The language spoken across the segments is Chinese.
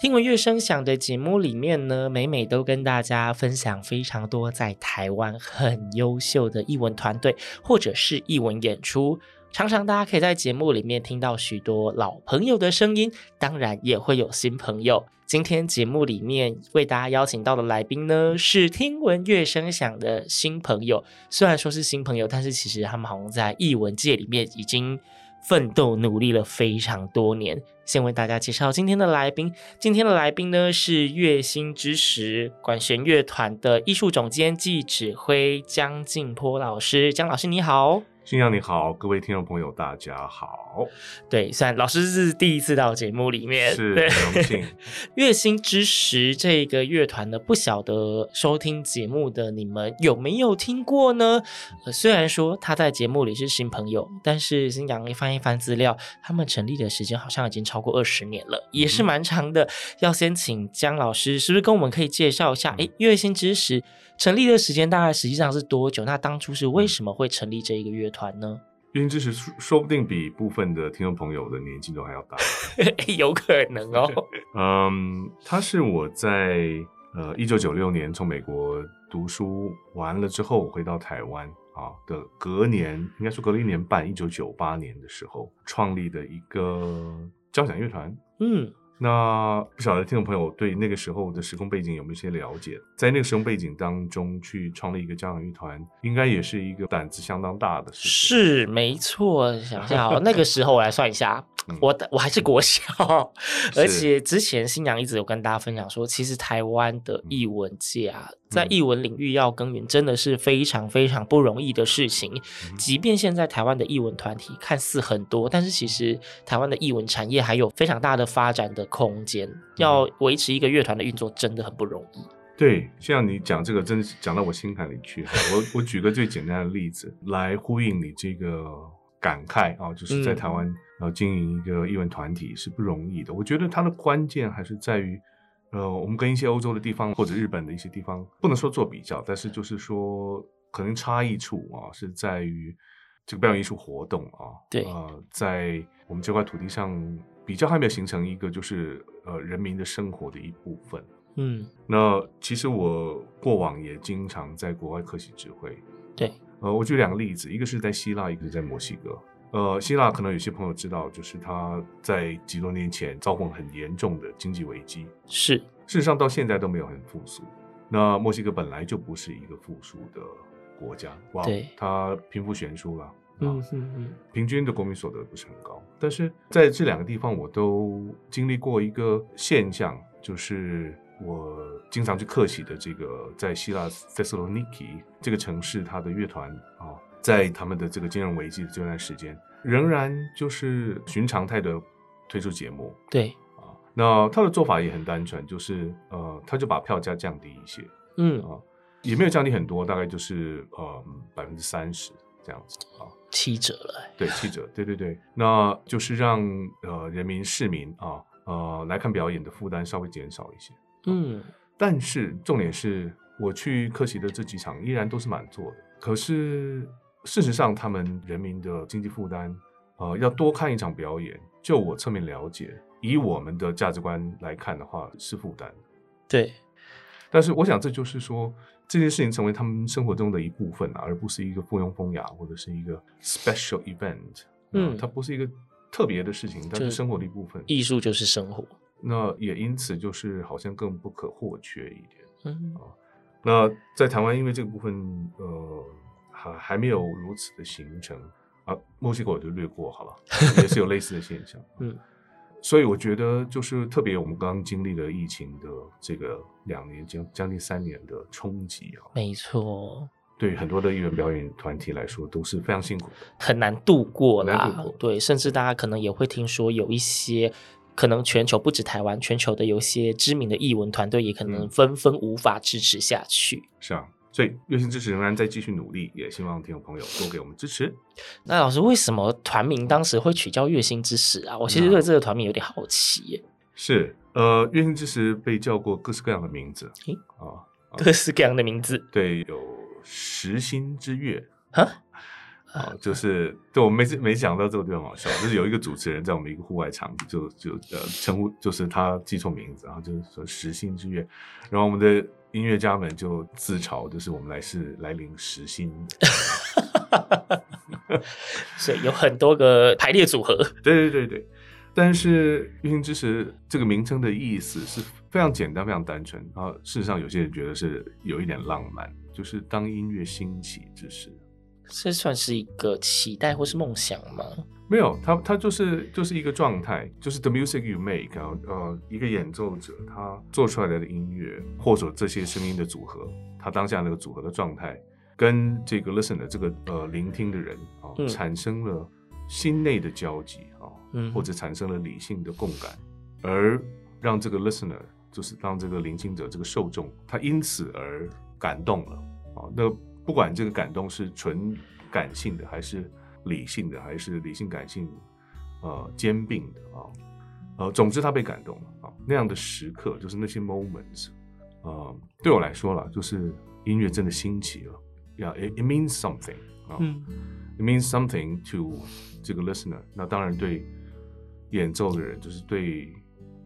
听闻乐声响的节目里面呢，每每都跟大家分享非常多在台湾很优秀的艺文团队或者是艺文演出。常常大家可以在节目里面听到许多老朋友的声音，当然也会有新朋友。今天节目里面为大家邀请到的来宾呢，是听闻乐声响的新朋友。虽然说是新朋友，但是其实他们好像在艺文界里面已经奋斗努力了非常多年。先为大家介绍今天的来宾。今天的来宾呢是月星之时管弦乐团的艺术总监暨指挥江静波老师。江老师你好。星洋你好，各位听众朋友大家好，对，虽然老师是第一次到节目里面，是很荣幸。月薪之时这个乐团呢，不晓得收听节目的你们有没有听过呢？呃，虽然说他在节目里是新朋友，但是星洋一翻一翻资料，他们成立的时间好像已经超过二十年了，也是蛮长的。要先请姜老师，是不是跟我们可以介绍一下？诶，乐心之时成立的时间大概实际上是多久？那当初是为什么会成立这一个乐团呢？乐心之时说说不定比部分的听众朋友的年纪都还要大。有可能哦。嗯，他是我在呃一九九六年从美国读书完了之后回到台湾啊的隔年，应该说隔了一年半，一九九八年的时候创立的一个交响乐团。嗯。那不晓得听众朋友对那个时候的时空背景有没有一些了解？在那个时空背景当中去创立一个交响乐团，应该也是一个胆子相当大的事。是没错，想一下哦，那个时候我来算一下，我我还是国小，而且之前新娘一直有跟大家分享说，其实台湾的译文界啊，在译文领域要耕耘，真的是非常非常不容易的事情。嗯、即便现在台湾的译文团体看似很多，但是其实台湾的译文产业还有非常大的发展的空间。要维持一个乐团的运作，真的很不容易。对，像你讲这个，真是讲到我心坎里去。我我举个最简单的例子来呼应你这个感慨啊，就是在台湾呃经营一个艺文团体是不容易的。我觉得它的关键还是在于，呃，我们跟一些欧洲的地方或者日本的一些地方不能说做比较，但是就是说可能差异处啊是在于这个表演艺术活动啊，对，呃，在我们这块土地上比较还没有形成一个就是呃人民的生活的一部分。嗯，那其实我过往也经常在国外客席指挥。对，呃，我举两个例子，一个是在希腊，一个是在墨西哥。呃，希腊可能有些朋友知道，就是他在几多年前遭逢很严重的经济危机，是，事实上到现在都没有很复苏。那墨西哥本来就不是一个复苏的国家，哇，对，它贫富悬殊了，嗯嗯嗯，平均的国民所得不是很高。但是在这两个地方，我都经历过一个现象，就是。我经常去客席的这个在希腊 Thessaloniki 这个城市，它的乐团啊，在他们的这个金融危机的这段时间，仍然就是寻常态的推出节目。对啊，那他的做法也很单纯，就是呃，他就把票价降低一些，嗯啊，也没有降低很多，大概就是呃百分之三十这样子啊，七折了。对，七折，对对对，那就是让呃人民市民啊呃来看表演的负担稍微减少一些。嗯，但是重点是我去客席的这几场依然都是满座的。可是事实上，他们人民的经济负担，呃，要多看一场表演，就我侧面了解，以我们的价值观来看的话，是负担。对。但是我想，这就是说，这件事情成为他们生活中的一部分啊，而不是一个附庸风雅或者是一个 special event。嗯，它不是一个特别的事情，但是生活的一部分。艺术就是生活。那也因此就是好像更不可或缺一点。嗯啊，那在台湾因为这个部分呃还还没有如此的形成啊，墨西哥我就略过好了，也是有类似的现象。嗯。所以我觉得，就是特别我们刚刚经历了疫情的这个两年将将近三年的冲击啊，没错，对很多的艺人表演团体来说都是非常辛苦，很难度过啦。对，甚至大家可能也会听说有一些可能全球不止台湾，全球的有些知名的译文团队也可能纷纷无法支持下去。嗯、是啊。所以，月星支持仍然在继续努力，也希望听众朋友多给我们支持。那老师，为什么团名当时会取叫月星支持啊？我其实对这个团名有点好奇耶。是，呃，月星支持被叫过各式各样的名字，诶啊，各式各样的名字。对，有时星之月啊，啊，就是对我没没想到这个地方好笑，就是有一个主持人在我们一个户外场就就呃称呼，就是他记错名字，然后就是说时兴之月，然后我们的。音乐家们就自嘲，就是我们来是来临时兴，所以有很多个排列组合。对对对对，但是月星之时这个名称的意思是非常简单、非常单纯然后。事实上，有些人觉得是有一点浪漫，就是当音乐兴起之时，这算是一个期待或是梦想吗？没有，他他就是就是一个状态，就是 the music you make 啊，呃，一个演奏者他做出来的音乐，或者这些声音的组合，他当下那个组合的状态，跟这个 listener 这个呃聆听的人啊，嗯、产生了心内的交集啊，嗯，或者产生了理性的共感，而让这个 listener 就是让这个聆听者这个受众，他因此而感动了啊。那不管这个感动是纯感性的还是。理性的还是理性感性，呃，兼并的啊，呃，总之他被感动了啊，那样的时刻就是那些 moments，呃，对我来说了，就是音乐真的兴起了，yeah，it it means something 啊，嗯，it means something to 这个 listener，那当然对演奏的人，就是对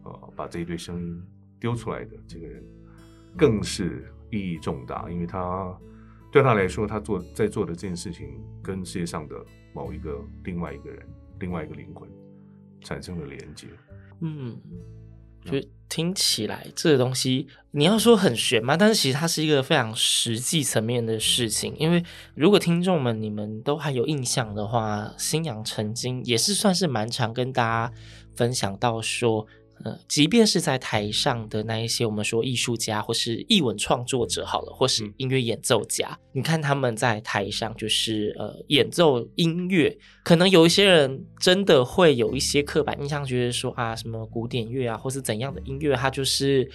呃把这一堆声音丢出来的这个人，更是意义重大，因为他对他来说，他做在做的这件事情跟世界上的。某一个另外一个人，另外一个灵魂产生了连接。嗯，就听起来这个东西，你要说很玄嘛，但是其实它是一个非常实际层面的事情。因为如果听众们你们都还有印象的话，新阳曾经也是算是蛮常跟大家分享到说。呃，即便是在台上的那一些，我们说艺术家或是艺文创作者好了，或是音乐演奏家，嗯、你看他们在台上就是呃演奏音乐，可能有一些人真的会有一些刻板印象，觉得说啊什么古典乐啊，或是怎样的音乐，它就是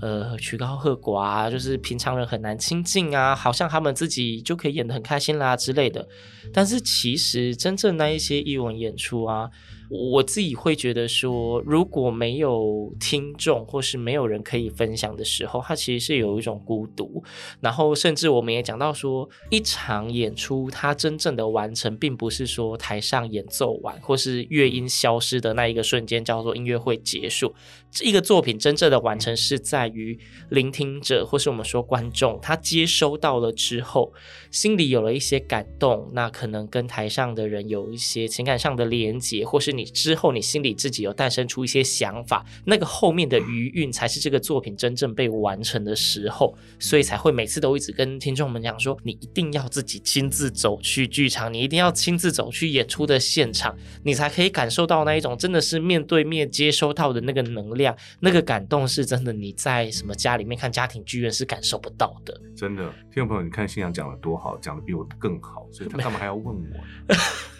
呃曲高和寡啊，就是平常人很难亲近啊，好像他们自己就可以演得很开心啦之类的。但是其实真正那一些艺文演出啊。我自己会觉得说，如果没有听众或是没有人可以分享的时候，它其实是有一种孤独。然后，甚至我们也讲到说，一场演出它真正的完成，并不是说台上演奏完或是乐音消失的那一个瞬间叫做音乐会结束。这一个作品真正的完成是在于聆听者或是我们说观众，他接收到了之后，心里有了一些感动，那可能跟台上的人有一些情感上的连接，或是你。之后，你心里自己有诞生出一些想法，那个后面的余韵才是这个作品真正被完成的时候，所以才会每次都一直跟听众们讲说，你一定要自己亲自走去剧场，你一定要亲自走去演出的现场，你才可以感受到那一种真的是面对面接收到的那个能量，那个感动是真的，你在什么家里面看家庭剧院是感受不到的。真的，听众朋友，你看信阳讲的多好，讲的比我更好，所以他干嘛还要问我？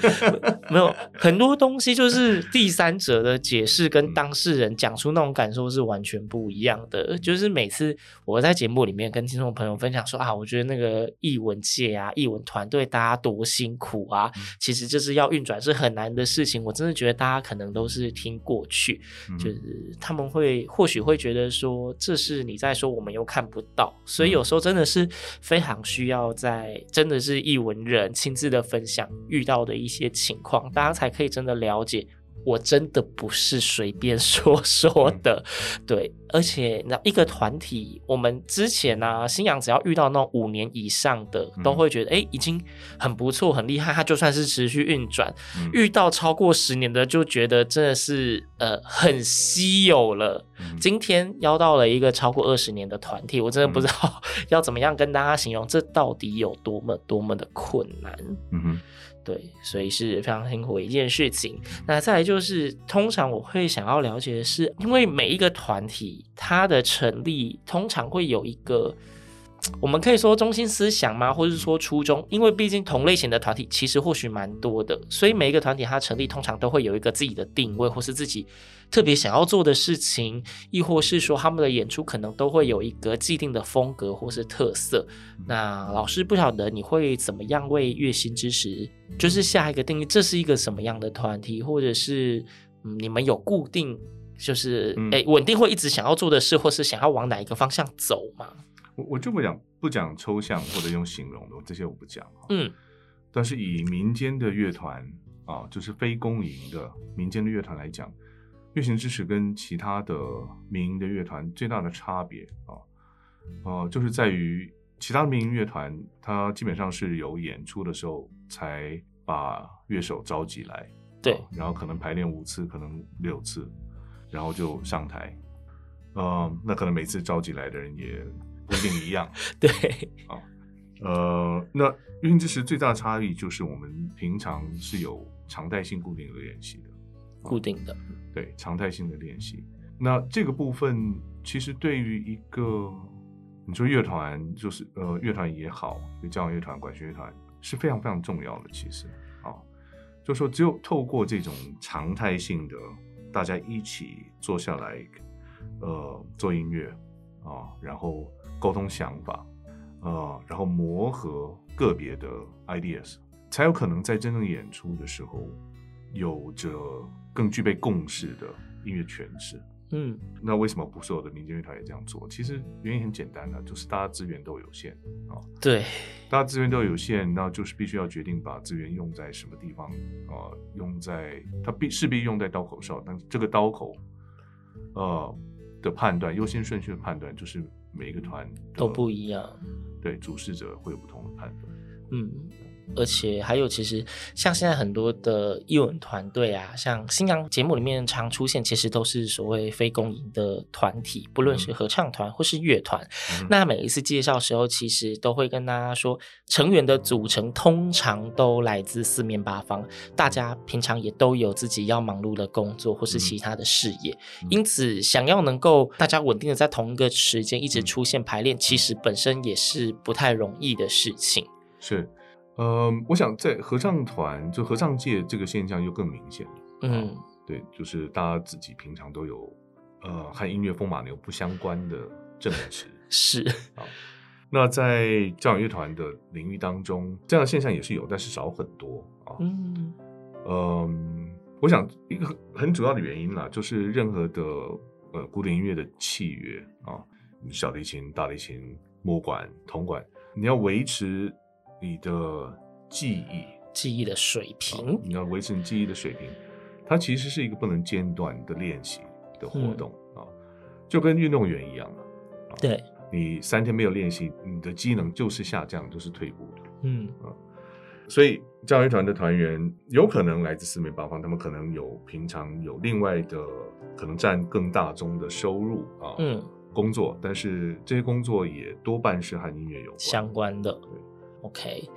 没有很多东西，就是第三者的解释跟当事人讲出那种感受是完全不一样的。就是每次我在节目里面跟听众朋友分享说啊，我觉得那个译文界啊、译文团队大家多辛苦啊，其实就是要运转是很难的事情。我真的觉得大家可能都是听过去，就是他们会或许会觉得说，这是你在说，我们又看不到，所以有时候真的是非常需要在真的是译文人亲自的分享。遇到的一些情况，大家才可以真的了解我真的不是随便说 说的，嗯、对，而且那一个团体，我们之前呢、啊，星洋只要遇到那种五年以上的，都会觉得哎、嗯，已经很不错，很厉害。他就算是持续运转，嗯、遇到超过十年的，就觉得真的是呃很稀有了。嗯、今天邀到了一个超过二十年的团体，我真的不知道要怎么样跟大家形容，这到底有多么多么的困难。嗯哼。对，所以是非常辛苦的一件事情。那再来就是，通常我会想要了解的是，因为每一个团体它的成立，通常会有一个。我们可以说中心思想吗？或者是说初衷？因为毕竟同类型的团体其实或许蛮多的，所以每一个团体它成立通常都会有一个自己的定位，或是自己特别想要做的事情，亦或是说他们的演出可能都会有一个既定的风格或是特色。那老师不晓得你会怎么样为月薪之时就是下一个定义，这是一个什么样的团体，或者是嗯，你们有固定就是诶稳定会一直想要做的事，或是想要往哪一个方向走吗？我我就不讲不讲抽象或者用形容的这些我不讲，嗯，但是以民间的乐团啊，就是非公营的民间的乐团来讲，乐行支持跟其他的民营的乐团最大的差别啊，呃，就是在于其他的民营乐团，它基本上是有演出的时候才把乐手召集来，对，啊，然后可能排练五次，可能六次，然后就上台，呃，那可能每次召集来的人也。不一定一样，对啊，呃，那月薪支持最大的差异就是我们平常是有常态性固定的练习的，固定的，对，常态性的练习。那这个部分其实对于一个你说乐团，就是呃乐团也好，就交响乐团、管弦乐团是非常非常重要的。其实啊，就说只有透过这种常态性的，大家一起坐下来，呃，做音乐啊，然后。沟通想法，呃，然后磨合个别的 ideas，才有可能在真正演出的时候，有着更具备共识的音乐诠释。嗯，那为什么不所有的民间乐团也这样做？其实原因很简单的，就是大家资源都有限啊。对，大家资源都有限，那就是必须要决定把资源用在什么地方啊？用在它必势必用在刀口上，但这个刀口，呃的判断，优先顺序的判断就是。每一个团都不一样，对，主事者会有不同的判断。嗯。而且还有，其实像现在很多的艺文团队啊，像星洋节目里面常出现，其实都是所谓非公营的团体，不论是合唱团或是乐团。嗯、那每一次介绍时候，其实都会跟大家说，成员的组成通常都来自四面八方，大家平常也都有自己要忙碌的工作或是其他的事业，嗯、因此想要能够大家稳定的在同一个时间一直出现排练，其实本身也是不太容易的事情。是。呃，我想在合唱团，就合唱界这个现象又更明显了。嗯、啊，对，就是大家自己平常都有，呃，和音乐风马牛不相关的证词。是啊，那在交响乐团的领域当中，这样的现象也是有，但是少很多啊。嗯，嗯，我想一个很主要的原因啦，就是任何的呃古典音乐的器乐啊，小提琴、大提琴、木管、铜管，你要维持。你的记忆，记忆的水平，你要维持你记忆的水平，它其实是一个不能间断的练习的活动啊，嗯、就跟运动员一样啊。对，你三天没有练习，你的机能就是下降，就是退步的。嗯啊，所以教育团的团员有可能来自四面八方，他们可能有平常有另外的可能占更大宗的收入啊，嗯，工作，但是这些工作也多半是和音乐有关相关的。OK，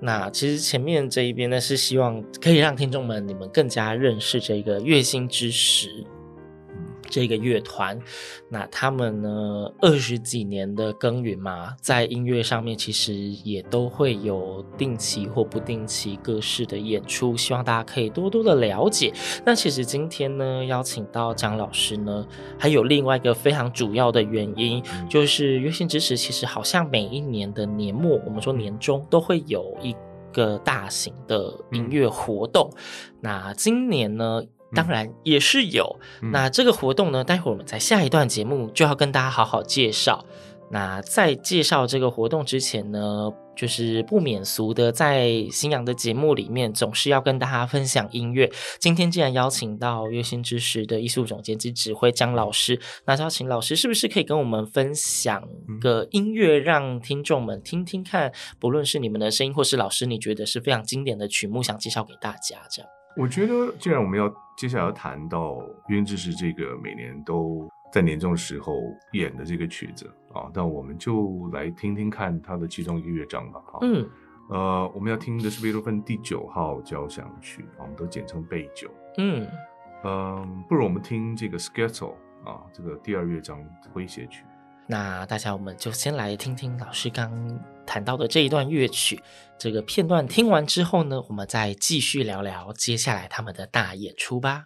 那其实前面这一边呢，是希望可以让听众们你们更加认识这个月薪知识。这个乐团，那他们呢，二十几年的耕耘嘛，在音乐上面其实也都会有定期或不定期各式的演出，希望大家可以多多的了解。那其实今天呢，邀请到张老师呢，还有另外一个非常主要的原因，就是月薪支持其实好像每一年的年末，我们说年终都会有一个大型的音乐活动。那今年呢？当然也是有，嗯、那这个活动呢，待会儿我们在下一段节目就要跟大家好好介绍。那在介绍这个活动之前呢，就是不免俗的，在新阳的节目里面，总是要跟大家分享音乐。今天既然邀请到乐心之时的艺术总监及指挥张老师，那就要请老师是不是可以跟我们分享个音乐，让听众们听听看？不论是你们的声音，或是老师你觉得是非常经典的曲目，想介绍给大家，这样。我觉得，既然我们要接下来要谈到乐心之时这个每年都在年终的时候演的这个曲子啊，那我们就来听听看它的其中一个乐章吧。嗯，呃，我们要听的是贝多芬第九号交响曲，我们都简称贝九。嗯，呃，不如我们听这个 Scherzo 啊，这个第二乐章诙谐曲。那大家我们就先来听听老师刚谈到的这一段乐曲，这个片段听完之后呢，我们再继续聊聊接下来他们的大演出吧。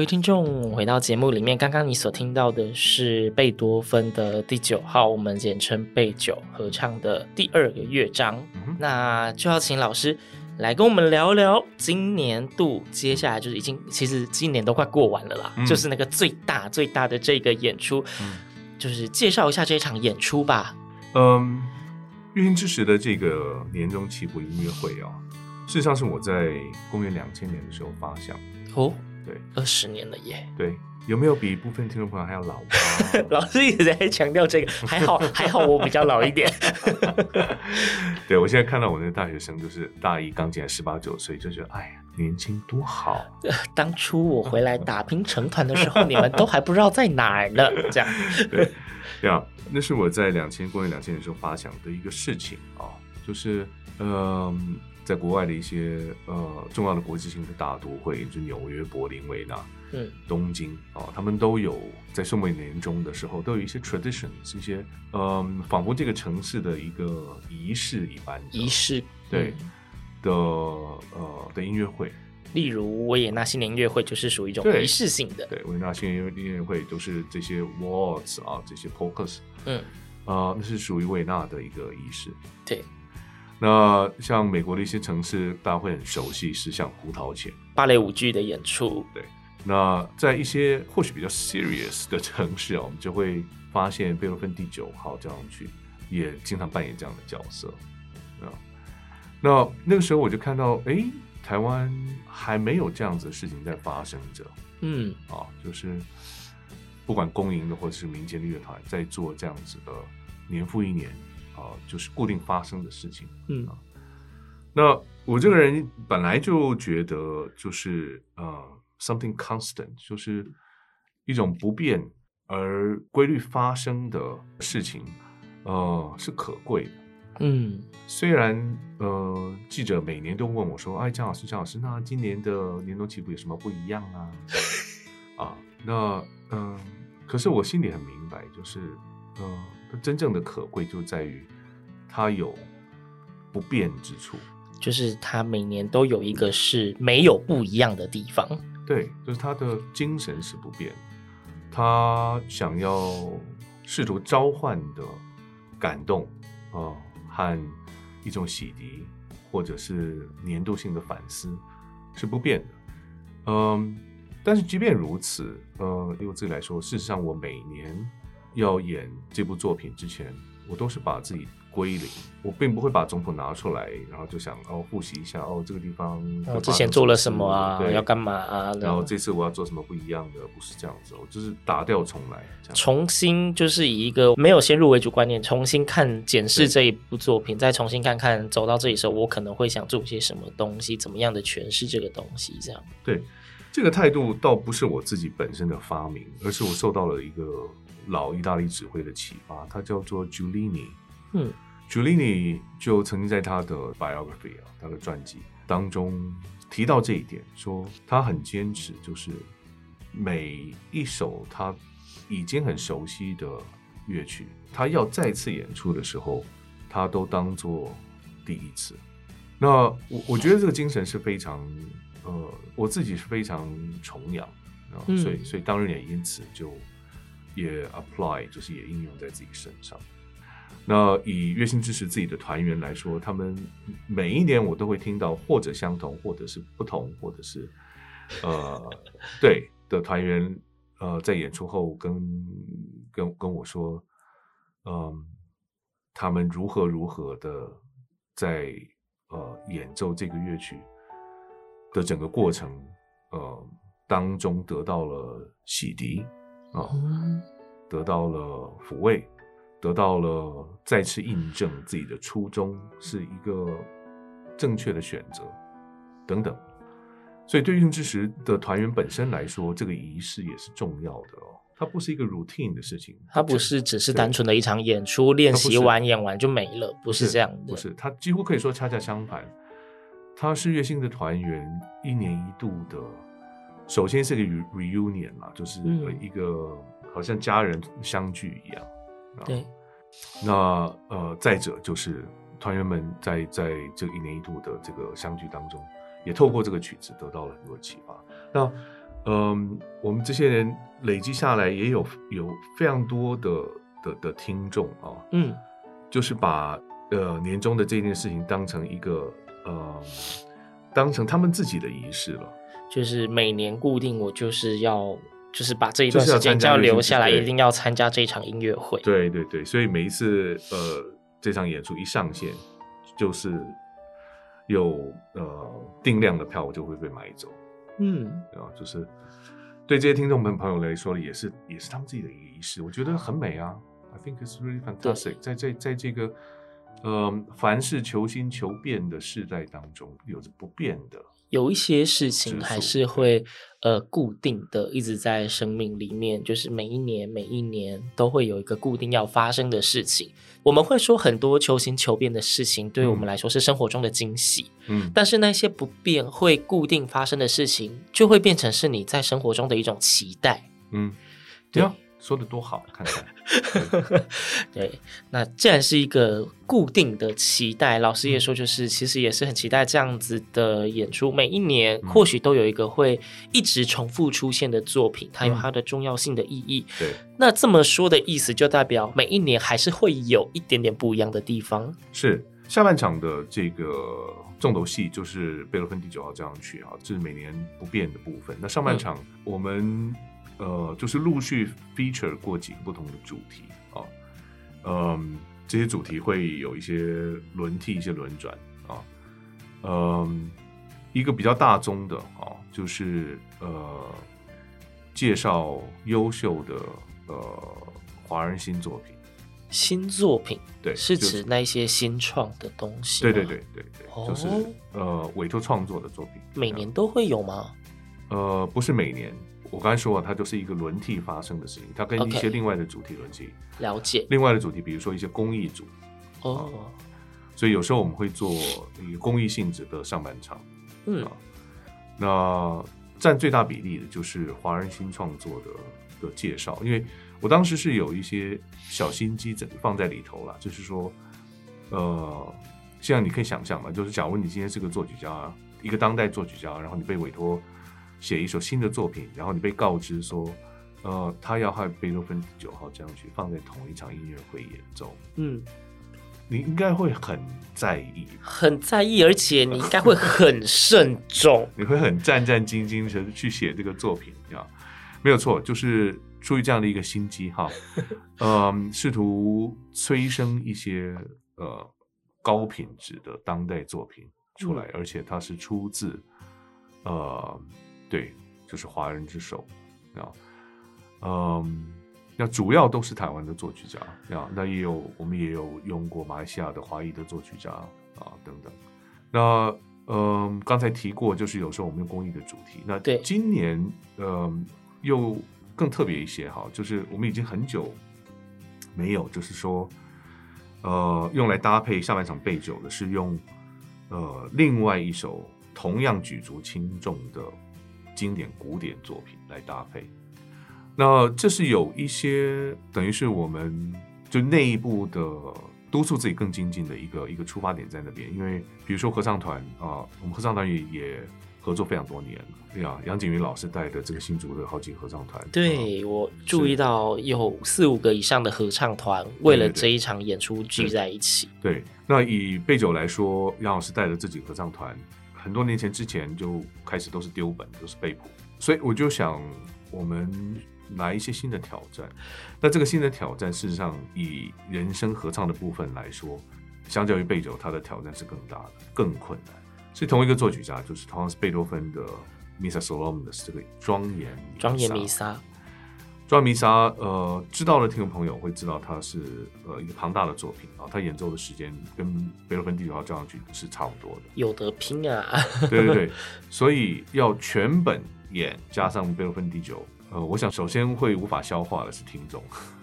各位听众，回到节目里面，刚刚你所听到的是贝多芬的第九号，我们简称贝九合唱的第二个乐章。嗯、那就要请老师来跟我们聊聊今年度，接下来就是已经其实今年都快过完了啦，嗯、就是那个最大最大的这个演出，嗯、就是介绍一下这场演出吧。嗯，乐音之时的这个年终祈福音乐会啊，事实上是我在公元两千年的时候发想哦。对，二十年了耶。对，有没有比部分听众朋友还要老？老师一直在强调这个，还好还好，我比较老一点。对，我现在看到我那个大学生，就是大一刚进来，十八九岁，就觉得哎呀，年轻多好。当初我回来打拼成团的时候，你们都还不知道在哪儿呢。这样，对，这样，那是我在两千公元两千年时候发想的一个事情啊，就是嗯。呃在国外的一些呃重要的国际性的大都会，就纽约、柏林、维纳、嗯、东京啊、哦，他们都有在宋美年中的时候，都有一些 traditions，一些嗯，仿佛这个城市的一个仪式一般仪式，对、嗯、的呃的音乐会。例如维也纳新年音乐会就是属于一种仪式性的。对，维也纳新年音乐会都是这些 waltz 啊，这些 polkas，嗯，啊、呃，那是属于维也纳的一个仪式。对。那像美国的一些城市，大家会很熟悉，是像胡桃钳芭蕾舞剧的演出。对，那在一些或许比较 serious 的城市啊，我们就会发现贝多芬第九号交响曲也经常扮演这样的角色啊。那那个时候我就看到，哎，台湾还没有这样子的事情在发生着。嗯，啊，就是不管公营的或者是民间的乐团，在做这样子的年复一年。啊，就是固定发生的事情。嗯，那我这个人本来就觉得，就是呃，something constant，就是一种不变而规律发生的事情，呃，是可贵的。嗯，虽然呃，记者每年都问我说：“哎，江老师，江老师，那今年的年终起步有什么不一样啊？”啊，那嗯、呃，可是我心里很明白，就是呃。它真正的可贵就在于，它有不变之处，就是它每年都有一个是没有不一样的地方。对，就是它的精神是不变，他想要试图召唤的感动啊、呃，和一种洗涤，或者是年度性的反思是不变的。嗯，但是即便如此，呃，对我自己来说，事实上我每年。要演这部作品之前，我都是把自己归零，我并不会把总谱拿出来，然后就想哦复习一下哦这个地方哦之前做了什么啊，要干嘛啊？然后这次我要做什么不一样的？不是这样子，我就是打掉重来，重新就是以一个没有先入为主观念，重新看检视这一部作品，再重新看看走到这里的时候，我可能会想做些什么东西，怎么样的诠释这个东西，这样。对，这个态度倒不是我自己本身的发明，而是我受到了一个。老意大利指挥的启发，他叫做 Giulini。嗯，Giulini 就曾经在他的 biography 啊，他的传记当中提到这一点，说他很坚持，就是每一首他已经很熟悉的乐曲，他要再次演出的时候，他都当做第一次。那我我觉得这个精神是非常，呃，我自己是非常崇仰啊，所以、嗯、所以当然也因此就。也 apply 就是也应用在自己身上。那以乐兴之时自己的团员来说，他们每一年我都会听到或者相同，或者是不同，或者是呃对的团员呃在演出后跟跟跟我说，嗯、他们如何如何的在呃演奏这个乐曲的整个过程呃当中得到了洗涤。啊，得到了抚慰，得到了再次印证自己的初衷是一个正确的选择，等等。所以，对乐兴之时的团员本身来说，这个仪式也是重要的哦。它不是一个 routine 的事情，它不是只是单纯的一场演出，练习完演完就没了，不是这样的。不是，它几乎可以说恰恰相反，它是月星的团员一年一度的。首先是个 reunion 嘛，就是一个好像家人相聚一样。嗯、对。那呃，再者就是团员们在在这个一年一度的这个相聚当中，也透过这个曲子得到了很多启发。那嗯，我们这些人累积下来也有有非常多的的的听众啊，嗯，就是把呃年终的这件事情当成一个呃当成他们自己的仪式了，就是每年固定我就是要就是把这一段时间就要留下来，一定要参加这场音乐会。对对对，所以每一次呃这场演出一上线，就是有呃定量的票我就会被买走。嗯，啊，就是对这些听众朋朋友来说，也是也是他们自己的一个仪式，我觉得很美啊。I think it's really fantastic 在。在在在这个呃凡事求新求变的世代当中，有着不变的。有一些事情还是会呃固定的，一直在生命里面，就是每一年每一年都会有一个固定要发生的事情。我们会说很多求新求变的事情，对于我们来说是生活中的惊喜。嗯，但是那些不变会固定发生的事情，就会变成是你在生活中的一种期待。嗯，对啊。说的多好，看看。对，那既然是一个固定的期待，老师也说，就是其实也是很期待这样子的演出。每一年或许都有一个会一直重复出现的作品，它有它的重要性的意义。对，那这么说的意思，就代表每一年还是会有一点点不一样的地方。是下半场的这个重头戏，就是贝多芬第九号交响曲啊，这是每年不变的部分。那上半场我们。呃，就是陆续 feature 过几个不同的主题啊，嗯，这些主题会有一些轮替、一些轮转啊，嗯，一个比较大宗的啊，就是呃，介绍优秀的呃华人新作品，新作品对，是指那些新创的东西，对对对对对，哦、就是呃委托创作的作品，每年都会有吗？呃，不是每年。我刚才说了，它就是一个轮替发生的事情，它跟一些另外的主题轮替。Okay, 了解。另外的主题，比如说一些公益组。哦、oh. 啊。所以有时候我们会做一个公益性质的上半场。嗯。啊、那占最大比例的就是华人新创作的的介绍，因为我当时是有一些小心机整放在里头了，就是说，呃，现在你可以想象嘛，就是假如你今天是个作曲家，一个当代作曲家，然后你被委托。写一首新的作品，然后你被告知说，呃，他要和贝多芬第九号交响曲放在同一场音乐会演奏，嗯，你应该会很在意，很在意，而且你应该会很慎重，你会很战战兢兢的去写这个作品，啊，没有错，就是出于这样的一个心机哈，嗯，试图催生一些呃高品质的当代作品出来，嗯，而且它是出自呃。对，就是华人之首，啊，嗯，那主要都是台湾的作曲家，啊，那也有我们也有用过马来西亚的华裔的作曲家啊等等。那嗯，刚才提过，就是有时候我们用公益的主题。那对，今年嗯又更特别一些哈，就是我们已经很久没有，就是说呃用来搭配下半场备酒的是用呃另外一首同样举足轻重的。经典古典作品来搭配，那这是有一些等于是我们就内部的督促自己更精进的一个一个出发点在那边，因为比如说合唱团啊，我们合唱团也也合作非常多年了，对啊，杨景云老师带的这个新竹的好几个合唱团，对，我注意到有四五个以上的合唱团为了这一场演出聚在一起。对，对，对，那以贝九来说，杨老师带的这几个合唱团。很多年前之前就开始都是丢本，都是背谱，所以我就想我们来一些新的挑战。那这个新的挑战，事实上以人声合唱的部分来说，相较于贝九，它的挑战是更大的、更困难。是同一个作曲家，就是同样是贝多芬的《弥撒 Solemnis》这个庄严庄严弥撒。庄严弥撒，呃，知道的听众朋友会知道，它是呃一个庞大的作品啊。他演奏的时间跟贝多芬第九号交响曲是差不多的，有得拼啊！对对对，所以要全本演加上贝多芬第九，呃，我想首先会无法消化的是听众，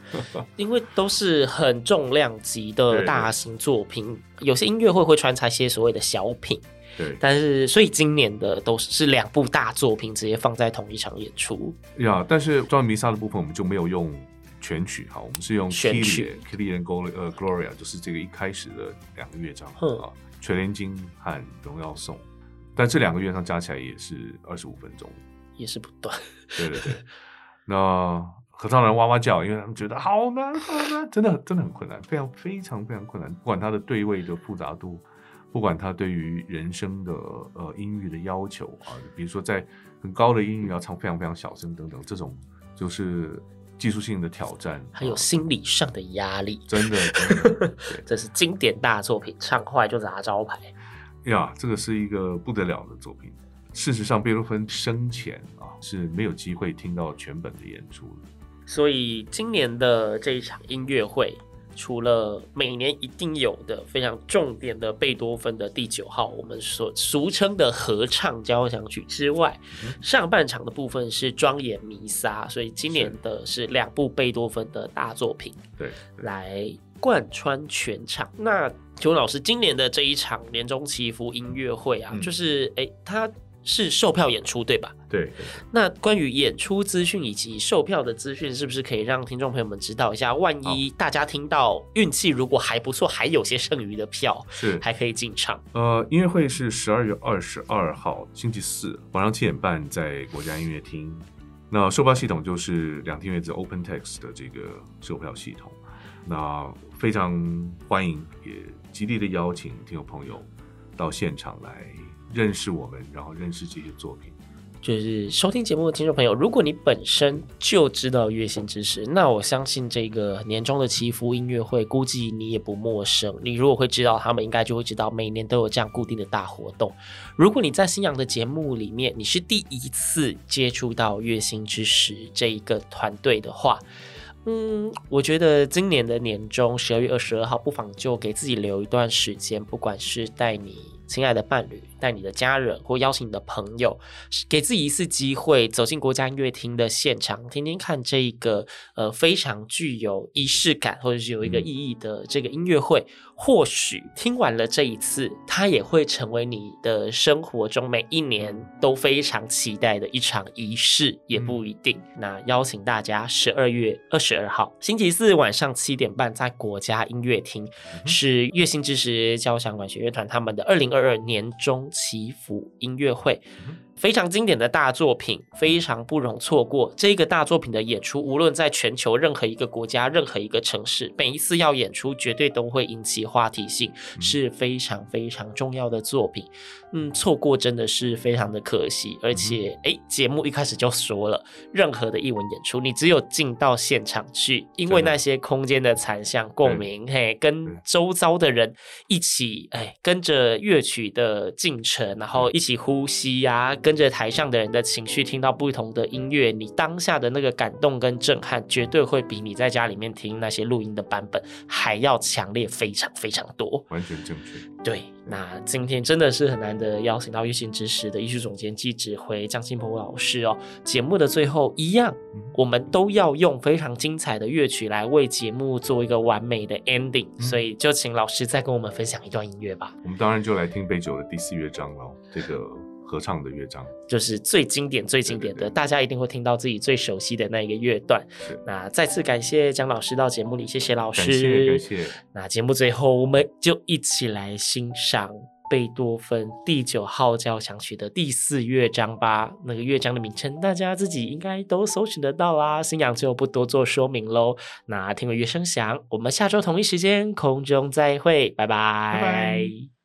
因为都是很重量级的大型作品，对对对，有些音乐会会穿插一些所谓的小品。对，但是所以今年的都是是两部大作品直接放在同一场演出呀。但是庄严弥撒的部分我们就没有用全曲哈，我们是用全曲，Kyrie and Gloria，就是这个一开始的两个乐章啊，全联经和荣耀颂。但这两个乐章加起来也是二十五分钟也是不断。对对对，那合唱人哇哇叫，因为他们觉得好难好难，真的真的很困难，非常非常非常困难。不管它的对位的复杂度，不管他对于人声的呃音域的要求啊，比如说在很高的音域要唱非常非常小声等等，这种就是。技术性的挑战，还有心理上的压力，真的，真的 这是经典大作品，唱坏就砸招牌。呀，这个是一个不得了的作品。事实上，贝多芬生前啊是没有机会听到全本的演出的。所以今年的这一场音乐会。除了每年一定有的非常重点的贝多芬的第九号，我们所俗称的合唱交响曲之外，嗯、上半场的部分是庄严弥撒，所以今年的是两部贝多芬的大作品，对，来贯穿全场。那邱老师，今年的这一场年终祈福音乐会啊，嗯、就是哎，他。是售票演出对吧？对，对。那关于演出资讯以及售票的资讯，是不是可以让听众朋友们知道一下？万一大家听到运气如果还不错，还有些剩余的票，是还可以进场。呃，音乐会是十二月二十二号星期四晚上七点半在国家音乐厅。那售票系统就是两厅院子 OpenText 的这个售票系统。那非常欢迎，也极力的邀请听众朋友到现场来。认识我们，然后认识这些作品。就是收听节目的听众朋友，如果你本身就知道乐心之时，那我相信这个年终的祈福音乐会，估计你也不陌生。你如果会知道他们，应该就会知道每年都有这样固定的大活动。如果你在新阳的节目里面，你是第一次接触到乐心之时这一个团队的话，嗯，我觉得今年的年终十二月二十二号，不妨就给自己留一段时间，不管是带你。亲爱的伴侣，带你的家人或邀请你的朋友，给自己一次机会，走进国家音乐厅的现场，听听看这一个呃非常具有仪式感或者是有一个意义的这个音乐会。或许听完了这一次，它也会成为你的生活中每一年都非常期待的一场仪式，也不一定。嗯、那邀请大家十二月二十二号星期四晚上七点半，在国家音乐厅，嗯、是乐心之时交响管弦乐团他们的二零二二年中祈福音乐会。嗯非常经典的大作品，非常不容错过。这个大作品的演出，无论在全球任何一个国家、任何一个城市，每一次要演出，绝对都会引起话题性，是非常非常重要的作品。嗯，错过真的是非常的可惜。而且，哎，节目一开始就说了，任何的艺文演出，你只有进到现场去，因为那些空间的残像共鸣，嘿，跟周遭的人一起，哎，跟着乐曲的进程，然后一起呼吸呀、啊。跟着台上的人的情绪，听到不同的音乐，你当下的那个感动跟震撼，绝对会比你在家里面听那些录音的版本还要强烈，非常非常多。完全正确。对，那今天真的是很难得邀请到乐心之时的艺术总监暨指挥江新鹏老师哦。节目的最后一样，我们都要用非常精彩的乐曲来为节目做一个完美的 ending，嗯、所以就请老师再跟我们分享一段音乐吧。我们当然就来听贝九的第四乐章喽，这个。合唱的乐章就是最经典、最经典的，对对对，大家一定会听到自己最熟悉的那一个乐段。是那再次感谢江老师到节目里，谢谢老师。感谢，感谢。那节目最后，我们就一起来欣赏贝多芬第九号交响曲的第四乐章吧。那个乐章的名称，大家自己应该都搜寻得到啦。新阳就不多做说明喽。那听闻乐声响，我们下周同一时间空中再会，拜拜。拜拜。